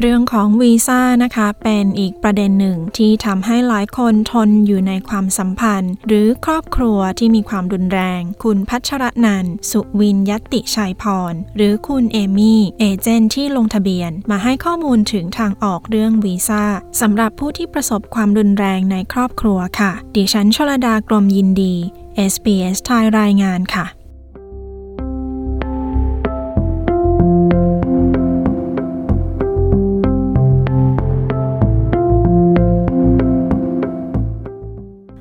เรื่องของวีซ่านะคะ เป็นอีกประเด็นหนึ่งที่ทำให้หลายคนทนอยู่ในความสัมพันธ์ หรือครอบครัวที่มีความรุนแรง คุณพัชรนันสุวินยติชัยพร หรือคุณเอมี่เอเจนต์ที่ลงทะเบียน มาให้ข้อมูลถึงทางออกเรื่องวีซ่าสำหรับผู้ที่ประสบความรุนแรงในครอบครัวค่ะ ดิฉันชลดากรมยินดี SBS ไทยรายงานค่ะ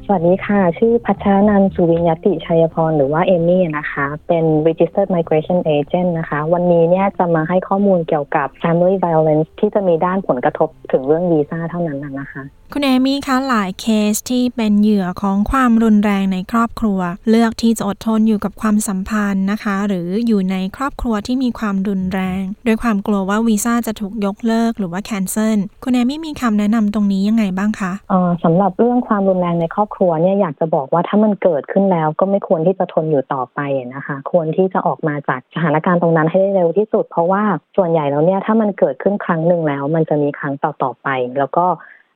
สวัสดีค่ะ ชื่อพัชรนันสุวิญญติชัยพรหรือว่าเอมี่นะคะ เป็น registered migration agent นะคะ วันนี้เนี่ยจะมาให้ข้อมูลเกี่ยวกับ family violence ที่จะมีด้านผลกระทบถึงเรื่องวีซ่าเท่านั้นนะคะคุณเอมี่คะหลายเคสที่เป็นเหยื่อของความรุนแรงในครอบครัว เลือกที่จะอดทนอยู่กับความสัมพันธ์นะคะ หรืออยู่ในครอบครัวที่มีความรุนแรงด้วยความกลัวว่าวีซ่าจะถูกยกเลิกหรือว่า cancel คุณเอมี่มีคำแนะนำตรงนี้ยังไงบ้างคะออสำหรับเรื่องความรุนแรงในครอบครัวเนี่ยอยากจะบอกว่าถ้ามันเกิดขึ้นแล้วก็ไม่ควรที่จะทนอยู่ต่อไปนะคะ ควรที่จะออกมาจากสถานการณ์ตรงนั้นให้ได้เร็วที่สุด เพราะว่าส่วนใหญ่แล้วเนี่ยถ้ามันเกิดขึ้นครั้งหนึ่งแล้ว มันจะมีครั้งต่อๆไป แล้วก็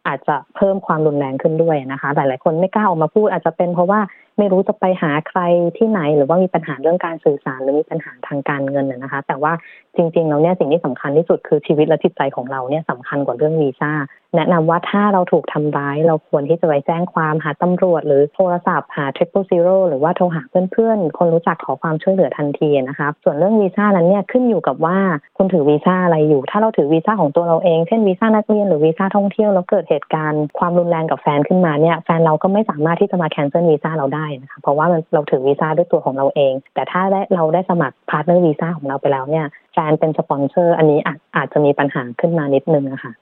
อาจจะเพิ่มความรุนแรงขึ้นด้วยนะคะ หลาย ๆ คนไม่กล้าออกมาพูดอาจจะเป็นเพราะว่าไม่รู้จะไปหาใครที่ไหน หรือว่ามีปัญหาเรื่องการสื่อสารหรือมีปัญหาทางการเงินนะคะ แต่ว่าจริง ๆ แล้วเนี่ยสิ่งที่สำคัญที่สุดคือชีวิตและจิตใจของเราเนี่ยสำคัญกว่าเรื่องวีซ่า แนะนำว่าถ้าเราถูกทำร้าย เราควรที่จะไปแจ้งความหาตำรวจ หรือโทรศัพท์หา triple zero หรือว่าโทรหาเพื่อนๆ คนรู้จักขอความช่วยเหลือทันทีนะคะส่วนเรื่องวีซ่านั้นเนี่ยขึ้นอยู่กับว่าคุณถือวีซ่าอะไรอยู่ ถ้าเราถือวีซ่าของตัวเราเองเช่นวีซ่านักเรียนหรือวีซ่าท่องเที่ยวแล้วเกิดเหตุการณ์ความรุนแรงกับแฟนขึ้นมาเนี่ยแฟนเราก็ไม่สามารถที่จะมา cancel วีซ่าเราได้นะคะเพราะว่าเราถือวีซ่าด้วยตัวของเราเอง แต่ถ้าได้เราได้สมัคร partner visa ของเราไปแล้วเนี่ยแฟนเป็นสปอนเซอร์อันนี้อาจอาจจะมีปัญหาขึ้นมานิดนึงนะคะ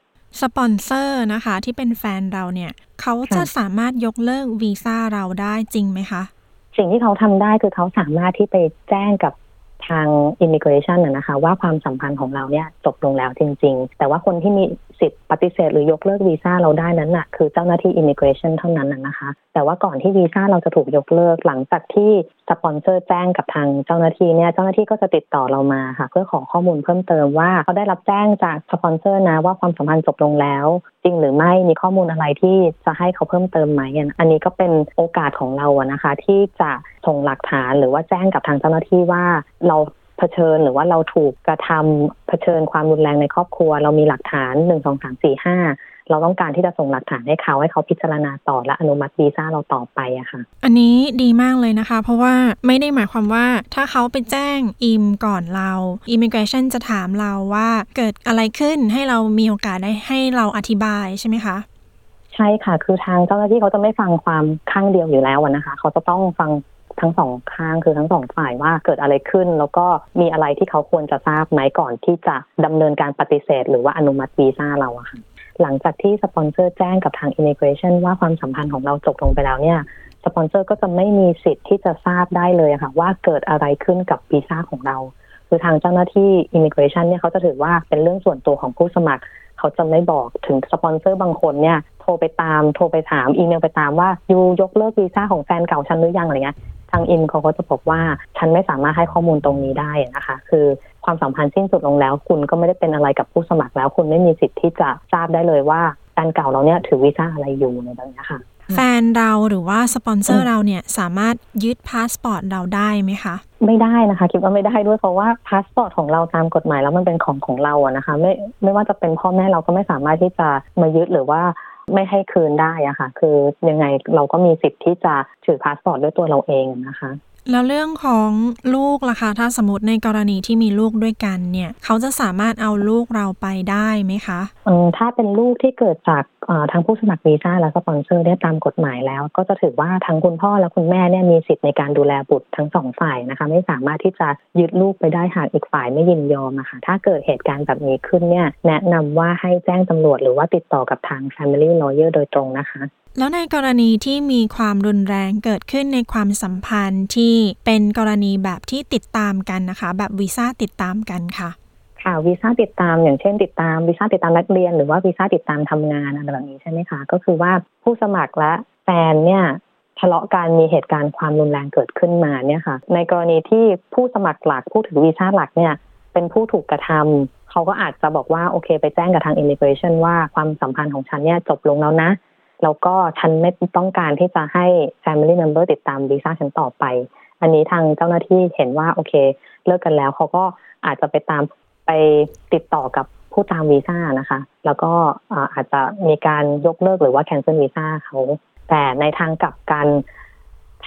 สปอนเซอร์นะคะที่เป็นแฟนเราเนี่ย เขาจะสามารถยกเลิกวีซ่าเราได้จริงไหมคะ สิ่งที่เขาทำได้คือเขาสามารถที่ไปแจ้งกับ ทาง immigration นะคะว่าความสัมพันธ์ของเราเนี่ยจบลงแล้วจริง ๆ แต่ว่าคนที่มีสิทธิ์ปฏิเสธหรือยกเลิกวีซ่าเราได้นั้นน่ะคือเจ้าหน้าที่ immigration เท่านั้นนะคะ แต่ว่าก่อนที่วีซ่าเราจะถูกยกเลิกหลังจากที่สปอนเซอร์แจ้งกับทางเจ้าหน้าที่เนี่ยเจ้าหน้าที่ก็จะติดต่อเรามาค่ะ เพื่อขอข้อมูลเพิ่มเติมว่าเขาได้รับแจ้งจากสปอนเซอร์นะว่าความสัมพันธ์จบลงแล้วจริงหรือไม่มีข้อมูลอะไรที่จะให้เขาเพิ่มเติมไหมอันนี้ก็เป็นโอกาสของเราอะนะคะ ที่จะส่งหลักฐานหรือว่าแจ้งกับทางเจ้าหน้าที่ว่าเราเผชิญหรือว่าเราถูกกระทำเผชิญความรุนแรงในครอบครัว เรามีหลักฐานหนึ่งสองสามสี่ห้า เราต้องการที่จะส่งหลักฐานให้เขาให้เขาพิจารณาต่อและอนุมัติวีซ่าเราต่อไปอะค่ะ อันนี้ดีมากเลยนะคะ เพราะว่าไม่ได้หมายความว่าถ้าเขาไปแจ้ง immi ก่อนเรา immigration จะถามเราว่าเกิดอะไรขึ้นให้เรามีโอกาสได้ให้เราอธิบายใช่ไหมคะใช่ค่ะ คือทางเจ้าหน้าที่เขาจะไม่ฟังความข้างเดียวอยู่แล้วนะคะ เขาจะต้องฟังทั้งสองข้างคือทั้งสองฝ่ายว่าเกิดอะไรขึ้น แล้วก็มีอะไรที่เขาควรจะทราบไหมก่อนที่จะดำเนินการปฏิเสธ หรือว่าอนุมัติวีซ่าเราอะค่ะ หลังจากที่สปอนเซอร์แจ้งกับทาง immigration ว่าความสัมพันธ์ของเราจบลงไปแล้วเนี่ยสปอนเซอร์ก็จะไม่มีสิทธิ์ที่จะทราบได้เลยค่ะ ว่าเกิดอะไรขึ้นกับวีซ่าของเรา คือทางเจ้าหน้าที่ immigration เนี่ยเขาจะถือว่าเป็นเรื่องส่วนตัวของผู้สมัคร เขาจะไม่บอกถึงสปอนเซอร์บางคนเนี่ย โทรไปตามโทรไปถามอีเมลไปตามว่า you ยกเลิกวีซ่าของแฟนเก่าฉันหรือยังอะไรเงี้ย ทางอินเขาก็จะบอกว่าฉันไม่สามารถให้ข้อมูลตรงนี้ได้นะคะ คือความสัมพันธ์สิ้นสุดลงแล้ว คุณก็ไม่ได้เป็นอะไรกับผู้สมัครแล้ว คุณไม่มีสิทธิ์ที่จะทราบได้เลยว่าแฟนเก่าเราเนี่ยถือวีซ่าอะไรอยู่ในแบบนี้ค่ะแฟนเราหรือว่าสปอนเซอร์เราเนี่ยสามารถยึดพาสปอร์ตเราได้ไหมคะ ไม่ได้นะคะ คิดว่าไม่ได้ด้วยเพราะว่าพาสปอร์ตของเราตามกฎหมายแล้วมันเป็นของของเราอะนะคะ ไม่ไม่ว่าจะเป็นพ่อแม่เราก็ไม่สามารถที่จะมายึดหรือว่า ไม่ให้คืนได้อะค่ะ คือยังไงเราก็มีสิทธิ์ที่จะถือพาสปอร์ตด้วยตัวเราเองนะคะ แล้วเรื่องของลูกล่ะคะถ้าสมมติในกรณีที่มีลูกด้วยกันเนี่ย เขาจะสามารถเอาลูกเราไปได้ไหมคะอืมถ้าเป็นลูกที่เกิดจากทางผู้สมัครวีซ่าและสปอนเซอร์เนี่ยตามกฎหมายแล้ว ก็จะถือว่าทั้งคุณพ่อและคุณแม่เนี่ยมีสิทธิ์ในการดูแลบุตรทั้งสองฝ่ายนะคะ ไม่สามารถที่จะยึดลูกไปได้หากอีกฝ่ายไม่ยินยอมอะคะ่ะถ้าเกิดเหตุการณ์แบบนี้ขึ้นเนี่ยแนะนำว่าให้แจ้งตำรวจหรือว่าติดต่อกับทาง Family Lawyer โดยตรงนะคะ แล้วในกรณีที่มีความรุนแรงเกิดขึ้นในความสัมพันธ์ที่เป็นกรณีแบบที่ติดตามกันนะคะ แบบวีซ่าติดตามกันค่ะค่ะวีซ่าติดตามอย่างเช่นติดตามวีซ่าติดตามนักเรียน หรือว่าวีซ่าติดตามทำงานอะไรแบบนี้ใช่ไหมคะก็คือว่าผู้สมัครและแฟนเนี่ยทะเลาะกันมีเหตุการณ์ความรุนแรงเกิดขึ้นมาเนี่ยค่ะ ในกรณีที่ผู้สมัครหลักผู้ถือวีซ่าหลักเนี่ยเป็นผู้ถูกกระทำเขาก็อาจจะบอกว่าโอเค ไปแจ้งกับทาง immigration ว่าความสัมพันธ์ของฉันเนี่ยจบลงแล้วนะ แล้วก็ฉันไม่ต้องการที่จะให้ family member ติดตามวีซ่าฉันต่อไป อันนี้ทางเจ้าหน้าที่เห็นว่าโอเค เลิกกันแล้วเขาก็อาจจะไปตามไปติดต่อกับผู้ตามวีซ่านะคะ แล้วก็อาจจะมีการยกเลิกหรือว่า cancel วีซ่าเขาแต่ในทางกลับกัน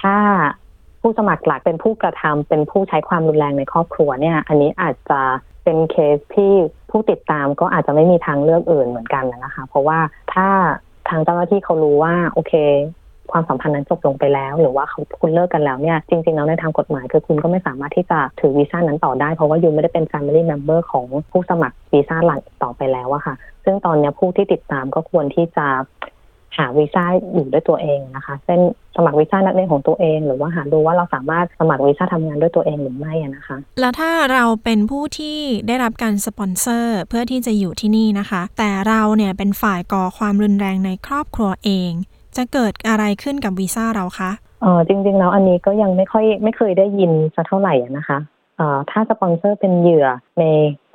ถ้าผู้สมัครหลักเป็นผู้กระทำเป็นผู้ใช้ความรุนแรงในครอบครัวเนี่ย อันนี้อาจจะเป็นเคสที่ผู้ติดตามก็อาจจะไม่มีทางเลือกอื่นเหมือนกันนะคะ เพราะว่าถ้าางเจ้าหน้าที่เขารู้ว่าโอเค ความสัมพันธ์นั้นจบลงไปแล้ว หรือว่าเขาคุณเลิกกันแล้วเนี่ยจริงๆแล้วในทางกฎหมายคือคุณก็ไม่สามารถที่จะถือวีซ่านั้นต่อได้ เพราะว่า you ไม่ได้เป็น family member ของผู้สมัครวีซ่าหลักต่อไปแล้วอะค่ะ ซึ่งตอนนี้ผู้ที่ติดตามก็ควรที่จะ หาวีซ่าอยู่ด้วยตัวเองนะคะเช่นสมัครวีซ่านักเรียนของตัวเอง หรือว่าหาดูว่าเราสามารถสมัครวีซ่าทำงานด้วยตัวเองหรือไม่นะคะ แล้วถ้าเราเป็นผู้ที่ได้รับการสปอนเซอร์เพื่อที่จะอยู่ที่นี่นะคะ แต่เราเนี่ยเป็นฝ่ายก่อความรุนแรงในครอบครัวเอง จะเกิดอะไรขึ้นกับวีซ่าเราคะเออจริงๆแล้วอันนี้ก็ยังไม่ค่อยไม่เคยได้ยินสักเท่าไหร่นะคะเอ่อ ถ้าสปอนเซอร์เป็นเหยื่อใน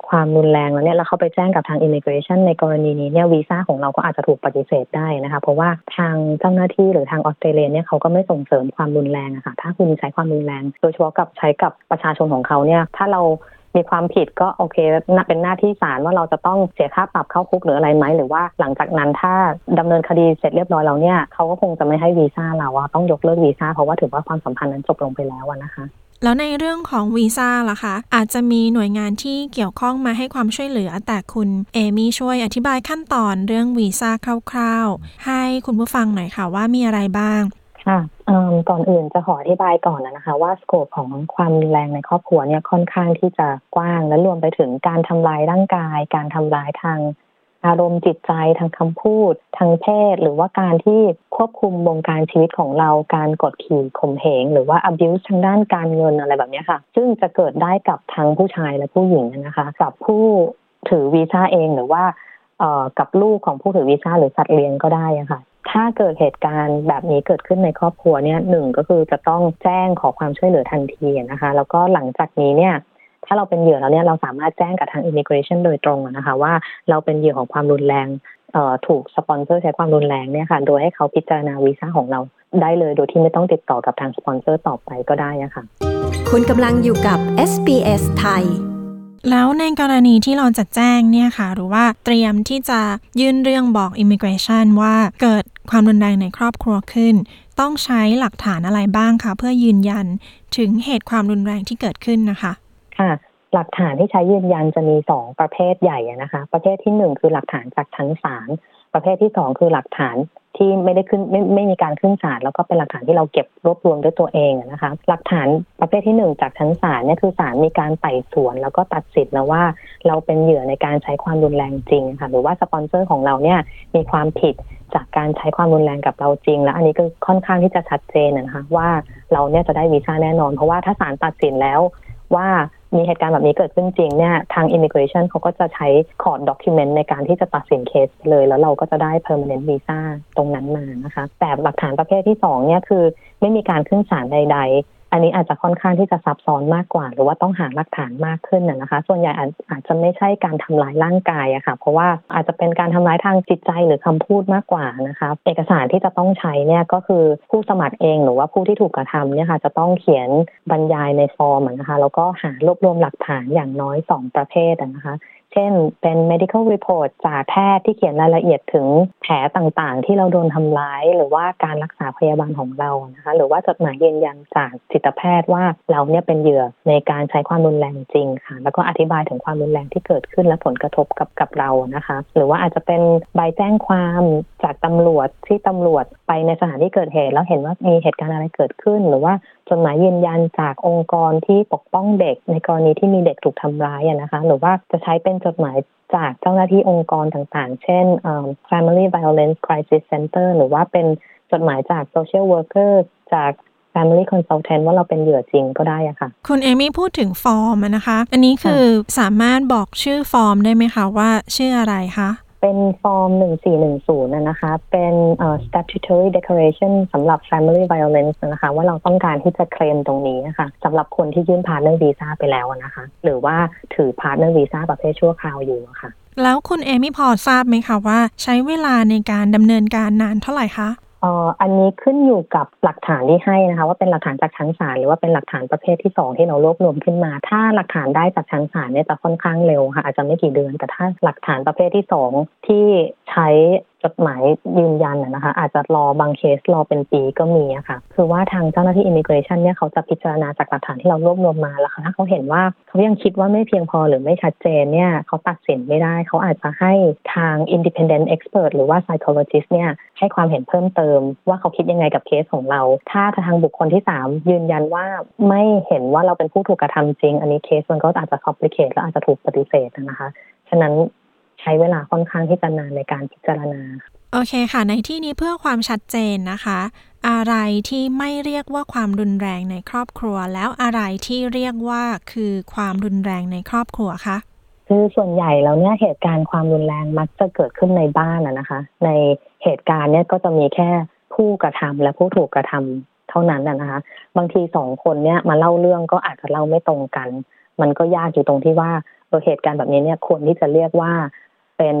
ความรุนแรงแล้วเนี่ยแล้วเขาไปแจ้งกับทาง immigration ในกรณีนี้เนี่ยวีซ่าของเราก็อาจจะถูกปฏิเสธได้นะคะเพราะว่าทางเจ้าหน้าที่หรือทางออสเตรเลียเนี่ยเขาก็ไม่ส่งเสริมความรุนแรงอะค่ะถ้าคุณใช้ความรุนแรง โดยเฉพาะกับใช้กับประชาชนของเขาเนี่ยถ้าเรามีความผิดก็โอเคเป็นหน้าที่ศาลว่าเราจะต้องเสียค่าปรับเข้าคุกหรืออะไรไหมหรือว่าหลังจากนั้นถ้าดำเนินคดีเสร็จเรียบร้อยแล้วเนี่ยเขาก็คงจะไม่ให้วีซ่าเราว่าต้องยกเลิกวีซ่าเพราะว่าถือว่าความสัมพันธ์นั้นจบลงไปแล้วนะคะ แล้วในเรื่องของวีซ่าล่ะคะ อาจจะมีหน่วยงานที่เกี่ยวข้องมาให้ความช่วยเหลือ แต่คุณเอมี่ช่วยอธิบายขั้นตอนเรื่องวีซ่าคร่าวๆ ให้คุณผู้ฟังหน่อยค่ะว่ามีอะไรบ้างค่ะก่อนอื่นจะขออธิบายก่อนนะคะ ว่าสโคปของความแรงในครอบครัวเนี่ยค่อนข้างที่จะกว้างและรวมไปถึงการทำลายร่างกาย การทำลายทาง อารมณ์จิตใจทางคำพูด ทางเพศ หรือว่าการที่ควบคุมวงการชีวิตของเราการกดขี่ข่มเหง หรือว่า abuse ทางด้านการเงินอะไรแบบนี้ค่ะ ซึ่งจะเกิดได้กับทั้งผู้ชายและผู้หญิงนะคะ กับผู้ถือวีซ่าเองหรือว่าเอ่อกับลูกของผู้ถือวีซ่าหรือสัตว์เลี้ยงก็ได้ะค่ะถ้าเกิดเหตุการณ์แบบนี้เกิดขึ้นในครอบครัวเนี่ยหนึ่งก็คือจะต้องแจ้งขอความช่วยเหลือทันทีนะคะ แล้วก็หลังจากนี้เนี่ย ถ้าเราเป็นเหยื่อแล้วเนี่ยเราสามารถแจ้งกับทาง immigration โดยตรงนะคะว่าเราเป็นเหยื่อของความรุนแรงถูกสปอนเซอร์ใช้ความรุนแรงเนี่ยค่ะโดยให้เขาพิจารณาวีซ่าของเราได้เลยโดยที่ไม่ต้องติดต่อกับทางสปอนเซอร์ต่อไปก็ได้อะค่ะคุณกำลังอยู่กับ SBS ไทย แล้วในกรณีที่เราจะแจ้งเนี่ยค่ะ หรือว่าเตรียมที่จะยื่นเรื่องบอก immigration ว่าเกิดความรุนแรงในครอบครัวขึ้น ต้องใช้หลักฐานอะไรบ้างคะเพื่อยืนยันถึงเหตุความรุนแรงที่เกิดขึ้นนะคะค่ะ หลักฐานที่ใช้ยืนยันจะมีสองประเภทใหญ่นะคะ ประเภทที่หนึ่งคือหลักฐานจากชั้นศาลประเภทที่สองคือหลักฐานที่ไม่ได้ขึ้นไม่ไม่มีการขึ้นศาลแล้วก็เป็นหลักฐานที่เราเก็บรวบรวมด้วยตัวเองนะคะ หลักฐานประเภทที่หนึ่งจากชั้นศาลเนี่ยคือศาลมีการไต่สวน แล้วก็ตัดสินแล้วว่า เราเป็นเหยื่อในการใช้ความรุนแรงจริงค่ะหรือว่าสปอนเซอร์ของเราเนี่ยมีความผิดจากการใช้ความรุนแรงกับเราจริง แล้วอันนี้ก็ค่อนข้างที่จะชัดเจนนะคะว่าเราเนี่ยจะได้วีซ่าแน่นอน เพราะว่าถ้าศาลตัดสินแล้วว่า มีเหตุการณ์แบบนี้เกิดขึ้นจริงเนี่ยทาง immigration เขาก็จะใช้คอร์ดด็อกิเมนต์ในการที่จะตัดสินเคสเลย แล้วเราก็จะได้ permanent visa ตรงนั้นมานะคะ แต่หลักฐานประเภทที่สองเนี่ยคือไม่มีการขึ้นศาลใด ๆ อันนี้อาจจะค่อนข้างที่จะซับซ้อนมากกว่า หรือว่าต้องหาหลักฐานมากขึ้นนะคะ ส่วนใหญ่อาจจะไม่ใช่การทำลายร่างกายอะค่ะ เพราะว่าอาจจะเป็นการทำร้ายทางจิตใจหรือคำพูดมากกว่านะคะ เอกสารที่จะต้องใช้เนี่ยก็คือผู้สมัครเองหรือว่าผู้ที่ถูกกระทำเนี่ยค่ะจะต้องเขียนบรรยายในฟอร์มนะคะแล้วก็หารวบรวมหลักฐานอย่างน้อย 2 ประเภทนะคะ เช่น เป็น medical report จากแพทย์ที่เขียนรายละเอียดถึงแผลต่างๆ ที่เราโดนทำร้าย หรือว่าการรักษาพยาบาลของเรานะคะ หรือว่าจดหมายยืนยันจากจิตแพทย์ว่าเราเนี่ยเป็นเหยื่อในการใช้ความรุนแรงจริงค่ะ แล้วก็อธิบายถึงความรุนแรงที่เกิดขึ้นและผลกระทบกับกับเรานะคะ หรือว่าอาจจะเป็นใบแจ้งความจากตำรวจที่ตำรวจไปในสถานที่เกิดเหตุแล้วเห็นว่ามีเหตุการณ์อะไรเกิดขึ้น หรือว่า จดหมายยืนยันจากองค์กรที่ปกป้องเด็ก ในกรณีที่มีเด็กถูกทำร้ายนะคะ หรือว่าจะใช้เป็นจดหมายจากเจ้าหน้าที่องค์กรต่างๆ เช่น Family Violence Crisis Center หรือว่าเป็นจดหมายจาก Social Worker จาก family consultant ว่าเราเป็นเหยื่อจริงก็ได้อะค่ะ คุณเอมี่พูดถึงฟอร์มนะคะ อันนี้คือสามารถบอกชื่อฟอร์มได้ไหมคะว่าชื่ออะไรคะ เป็นฟอร์ม 1410นะนะคะ เป็น statutory declaration สำหรับ family violence นะคะ ว่าเราต้องการที่จะเคลมตรงนี้นะคะสำหรับคนที่ยื่น partner visa ไปแล้วนะคะ หรือว่าถือ partner visa ประเภทชั่วคราวอยู่ค่ะแล้วคุณเอมี่พอทราบไหมคะว่าใช้เวลาในการดำเนินการนานเท่าไหร่คะ เอ่ออันนี้ขึ้นอยู่กับหลักฐานที่ให้นะคะ ว่าเป็นหลักฐานจากชั้นศาลหรือว่าเป็นหลักฐานประเภทที่สองที่เรารวบรวมขึ้นมา ถ้าหลักฐานได้จากชั้นศาลเนี่ยจะค่อนข้างเร็วค่ะอาจจะไม่กี่เดือนแต่ถ้าหลักฐานประเภทที่สองที่ใช้ จดหมายยืนยันนะคะ อาจจะรอบางเคสรอเป็นปีก็มีอะค่ะ คือว่าทางเจ้าหน้าที่อิมิเกรชันเนี่ยเขาจะพิจารณาจากหลักฐานที่เรารวบรวมมาแล้วถ้าเขาเห็นว่าเขายังคิดว่าไม่เพียงพอหรือไม่ชัดเจนเนี่ยเขาตัดสินไม่ได้ เขาอาจจะให้ทาง independent expert หรือว่า psychologist เนี่ยให้ความเห็นเพิ่มเติม ว่าเขาคิดยังไงกับเคสของเรา ถ้าทางบุคคลที่ 3 ยืนยันว่าไม่เห็นว่าเราเป็นผู้ถูกกระทำจริง อันนี้เคสมันก็อาจจะ complicate และอาจจะถูกปฏิเสธนะคะฉะนั้น ใช้เวลาค่อนข้างที่จะนานในการพิจารณา โอเคค่ะ ในที่นี้เพื่อความชัดเจนนะคะ อะไรที่ไม่เรียกว่าความรุนแรงในครอบครัว แล้วอะไรที่เรียกว่าคือความรุนแรงในครอบครัวคะคือส่วนใหญ่แล้วเนี่ยเหตุการณ์ความรุนแรงมักจะเกิดขึ้นในบ้านนะคะ ในเหตุการณ์เนี่ยก็จะมีแค่ผู้กระทำและผู้ถูกกระทำเท่านั้นนะคะ บางทีสองคนเนี่ยมาเล่าเรื่องก็อาจจะเล่าไม่ตรงกัน มันก็ยากอยู่ตรงที่ว่าเหตุการณ์แบบนี้เนี่ยควรที่จะเรียกว่า เป็น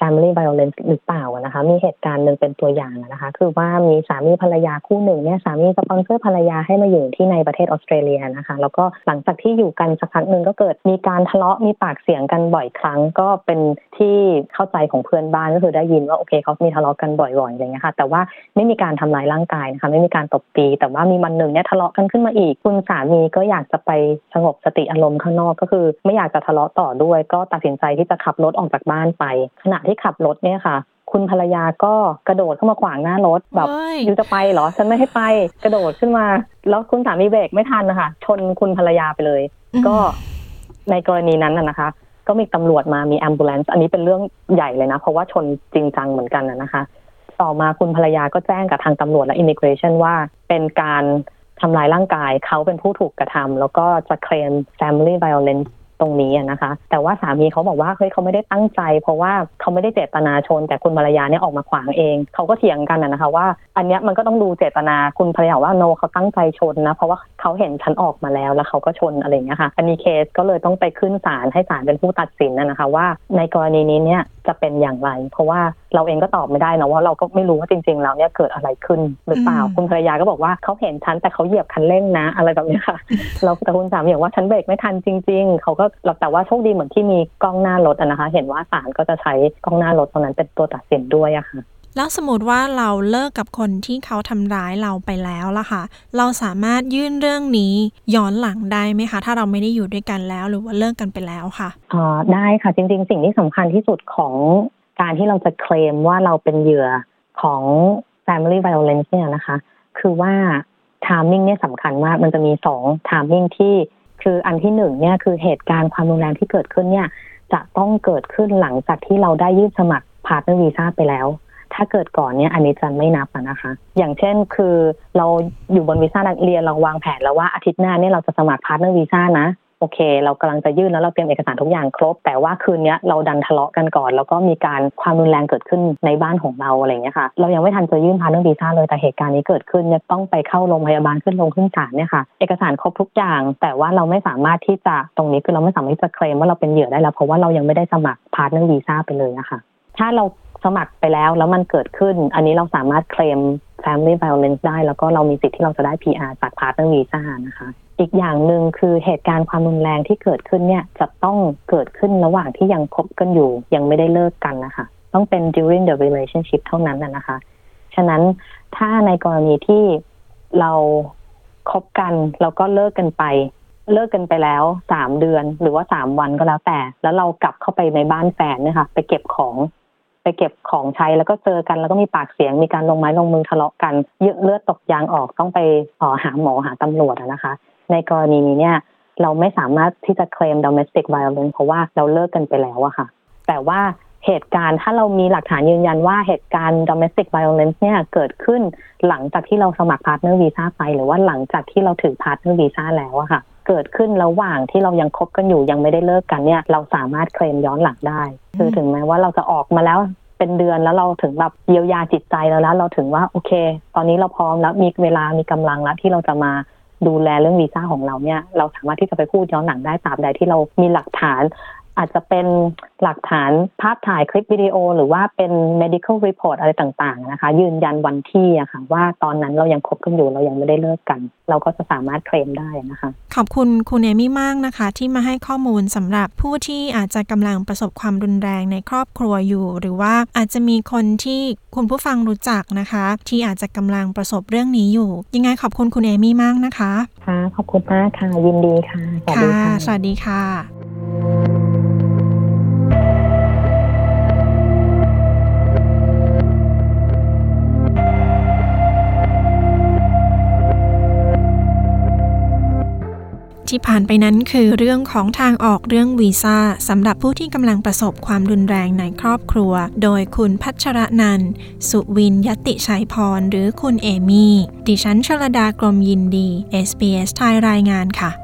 family violence หรือเปล่านะคะ มีเหตุการณ์หนึ่งเป็นตัวอย่างนะคะ คือว่ามีสามีภรรยาคู่หนึ่งเนี่ยสามีสปอนเซอร์ภรรยาให้มาอยู่ที่ในประเทศออสเตรเลียนะคะ แล้วก็หลังจากที่อยู่กันสักพักหนึ่งก็เกิดมีการทะเลาะมีปากเสียงกันบ่อยครั้ง ก็เป็นที่เข้าใจของเพื่อนบ้านก็คือได้ยินว่าโอเคเขามีทะเลาะกันบ่อยๆอะไรเงี้ยค่ะ แต่ว่าไม่มีการทำร้ายร่างกายนะคะ ไม่มีการตบตี แต่ว่ามีวันหนึ่งเนี่ยทะเลาะกันขึ้นมาอีก คุณสามีก็อยากจะไปสงบสติอารมณ์ข้างนอกก็คือ ไม่อยากจะทะเลาะต่อด้วย ก็ตัดสินใจที่จะขับรถออกจากบ้านไปขณะที่ขับรถเนี่ยค่ะ คุณภรรยาก็กระโดดเข้ามาขวางหน้ารถแบบเฮ้ยอยู่จะไปเหรอฉันไม่ให้ไปกระโดดขึ้นมา แล้วคุณสามีเบรกไม่ทันนะคะชนคุณภรรยาไปเลย ก็ในกรณีนั้นนะนะคะ ก็มีตำรวจมามี ambulance อันนี้เป็นเรื่องใหญ่เลยนะ เพราะว่าชนจริงจังเหมือนกันนะนะคะ ต่อมาคุณภรรยาก็แจ้งกับทางตำรวจและ immigration ว่าเป็นการทำลายร่างกายเขาเป็นผู้ถูกกระทำแล้วก็จะเคลม family violence ต รงนี้นะคะ แต่ว่าสามีเขาบอกว่าเฮ้ยเขาไม่ได้ตั้งใจ เพราะว่าเขาไม่ได้เจตนาชน แต่คุณภรรยาเนี่ยออกมาขวางเองเขาก็เถียงกันนะคะว่า อันเนี้ยมันก็ต้องดูเจตนาคุณภรรยาว่าโนเขาตั้งใจชนนะเพราะว่าเขาเห็นฉันออกมาแล้วแล้วเขาก็ชนอะไรเงี้ยค่ะอันนี้เคสก็เลยต้องไปขึ้นศาลให้ศาลเป็นผู้ตัดสินนะคะว่า ในกรณีนี้เนี่ยจะเป็นอย่างไร เพราะว่า เราเองก็ตอบไม่ได้นะว่าเราก็ไม่รู้ว่าจริง ๆ แล้วเนี่ยเกิดอะไรขึ้นหรือเปล่าอืมคุณภรรยาก็บอกว่าเขาเห็นฉันแต่เขาเหยียบคันเร่งนะ อะไรแบบเนี้ยค่ะเราแต่คุณสามีบอกว่าฉันเบรกไม่ทันจริง ๆเขาก็แต่ว่าโชคดีเหมือนที่มีกล้องหน้ารถอะนะคะ เห็นว่าศาลก็จะใช้กล้องหน้ารถตรงนั้นเป็นตัวตัดสินด้วยอะค่ะแล้วสมมติว่าเราเลิกกับคนที่เขาทำร้ายเราไปแล้วล่ะค่ะ เราสามารถยื่นเรื่องนี้ย้อนหลังได้ไหมคะ ถ้าเราไม่ได้อยู่ด้วยกันแล้วหรือว่าเลิกกันไปแล้วค่ะอ่าได้ค่ะจริง ๆ สิ่งที่สำคัญที่สุดของ การที่เราจะเคลมว่าเราเป็นเหยื่อของ family violence เนี่ยนะคะ คือว่า timing เนี่ยสำคัญมากมันจะมีสอง timing ที่คืออันที่หนึ่งเนี่ยคือเหตุการณ์ความรุนแรงที่เกิดขึ้นเนี่ยจะต้องเกิดขึ้นหลังจากที่เราได้ยื่นสมัคร partner visa ไปแล้ว ถ้าเกิดก่อนเนี่ยอันนี้จะไม่นับนะคะ อย่างเช่นคือเราอยู่บนวีซ่านักเรียนเราวางแผนแล้วว่าอาทิตย์หน้าเนี่ยเราจะสมัคร partner visa นะ โอเค เรากำลังจะยื่นแล้วเราเตรียมเอกสารทุกอย่างครบ แต่ว่าคืนนี้เราดันทะเลาะกันก่อน แล้วก็มีการความรุนแรงเกิดขึ้นในบ้านของเราอะไรอย่างเงี้ยค่ะ เรายังไม่ทันจะยื่น partner visa เลยแต่เหตุการณ์นี้เกิดขึ้นเนี่ยต้องไปเข้าโรงพยาบาลขึ้นลงขึ้นศาลเนี่ยค่ะ เอกสารครบทุกอย่าง แต่ว่าเราไม่สามารถที่จะตรงนี้คือเราไม่สามารถที่จะเคลมว่าเราเป็นเหยื่อได้แล้วเพราะว่าเรายังไม่ได้สมัคร partner visa ไปเลยนะคะถ้าเราสมัครไปแล้วแล้วมันเกิดขึ้น อันนี้เราสามารถเคลม family violence ได้ แล้วก็เรามีสิทธิ์ที่เราจะได้ PR จาก partner visa นะคะ อีกอย่างหนึ่งคือเหตุการณ์ความรุนแรงที่เกิดขึ้นเนี่ยจะต้องเกิดขึ้นระหว่างที่ยังคบกันอยู่ ยังไม่ได้เลิกกันนะคะต้องเป็น during the relationship เท่านั้นนะคะ ฉะนั้นถ้าในกรณีที่เราคบกันแล้วก็เลิกกันไป เลิกกันไปแล้วสามเดือนหรือว่าสามวันก็แล้วแต่ แล้วเรากลับเข้าไปในบ้านแฟนเนี่ยค่ะไปเก็บของ ไปเก็บของใช้แล้วก็เจอกันแล้วก็มีปากเสียงมีการลงไม้ลงมือทะเลาะกันเยอะเลือดตกยางออกต้องไปออหาหมอหาตำรวจนะคะ ในกรณีนี้เนี่ยเราไม่สามารถที่จะเคลม domestic violence เพราะว่าเราเลิกกันไปแล้วอะค่ะ แต่ว่าเหตุการณ์ถ้าเรามีหลักฐานยืนยันว่าเหตุการณ์ domestic violence เนี่ยเกิดขึ้นหลังจากที่เราสมัคร partner visa ไป หรือว่าหลังจากที่เราถือ partner visa แล้วอะค่ะ เกิดขึ้นระหว่างที่เรายังคบกันอยู่ยังไม่ได้เลิกกันเนี่ย เราสามารถเคลมย้อนหลังได้ คือถึงแม้ว่าเราจะออกมาแล้วเป็นเดือนแล้วเราถึงแบบเยียวยาจิตใจแล้วแล้ว เราถึงว่าโอเค ตอนนี้เราพร้อมแล้วมีเวลามีกำลังแล้วที่เราจะมา ดูแลเรื่องวีซ่าของเราเนี่ยเราสามารถที่จะไปพูดย้อนหลังได้ตามใดที่เรามีหลักฐาน อาจจะเป็นหลักฐานภาพถ่ายคลิปวิดีโอ หรือว่าเป็น medical report อะไรต่างๆนะคะ ยืนยันวันที่อะค่ะ ว่าตอนนั้นเรายังคบกันอยู่เรายังไม่ได้เลิกกัน เราก็จะสามารถเคลมได้นะคะ ขอบคุณคุณเอมี่มากนะคะ ที่มาให้ข้อมูลสำหรับผู้ที่อาจจะกำลังประสบความรุนแรงในครอบครัวอยู่ หรือว่าอาจจะมีคนที่คุณผู้ฟังรู้จักนะคะ ที่อาจจะกำลังประสบเรื่องนี้อยู่ ยังไงขอบคุณคุณเอมี่มากนะคะค่ะขอบคุณมากค่ะยินดีค่ะสวัสดีค่ะสวัสดีค่ะ ที่ผ่านไปนั้นคือเรื่องของทางออกเรื่องวีซ่าสำหรับผู้ที่กำลังประสบความรุนแรงในครอบครัว โดยคุณพัชรนัน สุวินยติชัยพร หรือคุณเอมี่ ดิฉันชลดากรมยินดี SBS ไทยรายงานค่ะ